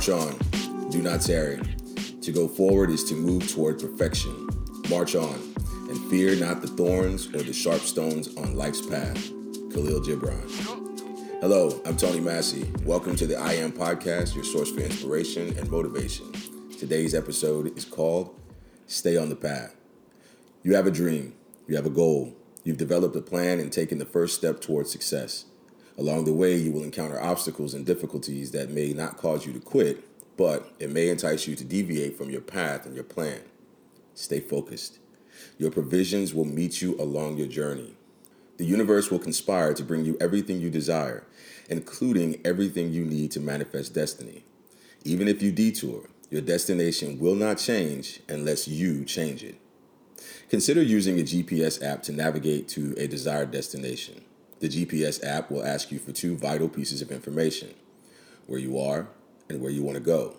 March on, do not tarry. To go forward is to move toward perfection. March on, and fear not the thorns or the sharp stones on life's path. Khalil Gibran. Hello, I'm Tony Massey. Welcome to the I Am Podcast, your source for inspiration and motivation. Today's episode is called Stay on the Path. You have a dream, you have a goal, you've developed a plan and taken the first step towards success. Along the way, you will encounter obstacles and difficulties that may not cause you to quit, but it may entice you to deviate from your path and your plan. Stay focused. Your provisions will meet you along your journey. The universe will conspire to bring you everything you desire, including everything you need to manifest destiny. Even if you detour, your destination will not change unless you change it. Consider using a GPS app to navigate to a desired destination. The GPS app will ask you for two vital pieces of information where you are and where you want to go.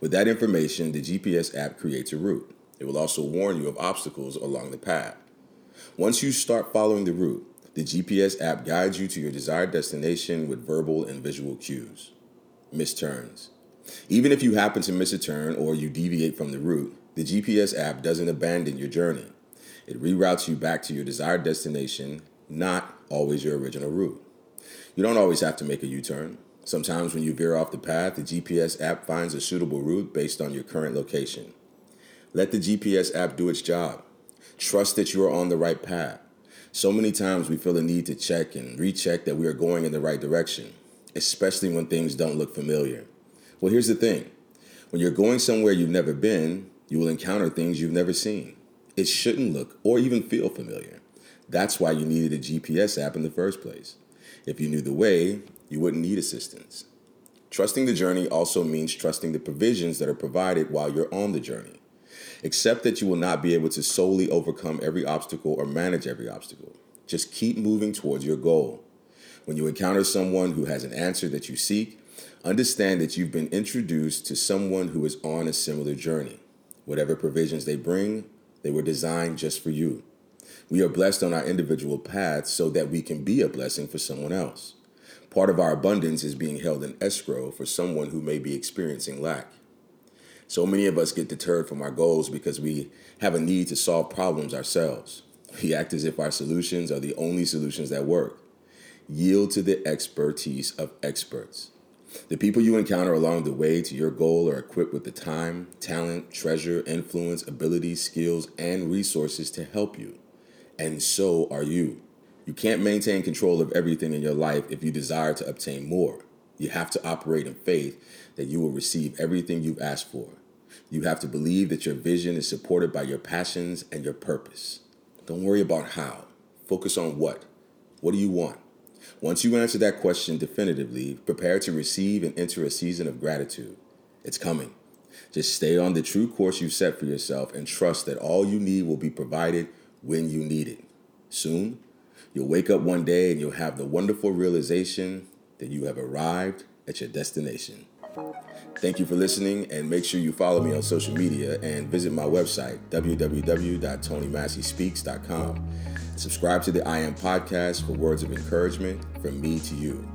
With that information, the GPS app creates a route. It will also warn you of obstacles along the path. Once you start following the route, the GPS app guides you to your desired destination with verbal and visual cues. Miss turns. Even if you happen to miss a turn or you deviate from the route, the GPS app doesn't abandon your journey. It reroutes you back to your desired destination not always your original route. You don't always have to make a U turn. Sometimes, when you veer off the path, the GPS app finds a suitable route based on your current location. Let the GPS app do its job. Trust that you are on the right path. So many times we feel the need to check and recheck that we are going in the right direction, especially when things don't look familiar. Well, here's the thing when you're going somewhere you've never been, you will encounter things you've never seen. It shouldn't look or even feel familiar. That's why you needed a GPS app in the first place. If you knew the way, you wouldn't need assistance. Trusting the journey also means trusting the provisions that are provided while you're on the journey. Accept that you will not be able to solely overcome every obstacle or manage every obstacle. Just keep moving towards your goal. When you encounter someone who has an answer that you seek, understand that you've been introduced to someone who is on a similar journey. Whatever provisions they bring, they were designed just for you. We are blessed on our individual paths so that we can be a blessing for someone else. Part of our abundance is being held in escrow for someone who may be experiencing lack. So many of us get deterred from our goals because we have a need to solve problems ourselves. We act as if our solutions are the only solutions that work. Yield to the expertise of experts. The people you encounter along the way to your goal are equipped with the time, talent, treasure, influence, abilities, skills, and resources to help you and so are you. You can't maintain control of everything in your life if you desire to obtain more. You have to operate in faith that you will receive everything you've asked for. You have to believe that your vision is supported by your passions and your purpose. Don't worry about how. Focus on what. What do you want? Once you answer that question definitively, prepare to receive and enter a season of gratitude. It's coming. Just stay on the true course you've set for yourself and trust that all you need will be provided when you need it. Soon, you'll wake up one day and you'll have the wonderful realization that you have arrived at your destination. Thank you for listening, and make sure you follow me on social media and visit my website, www.tonymasseyspeaks.com. Subscribe to the I Am podcast for words of encouragement from me to you.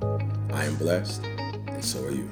I am blessed, and so are you.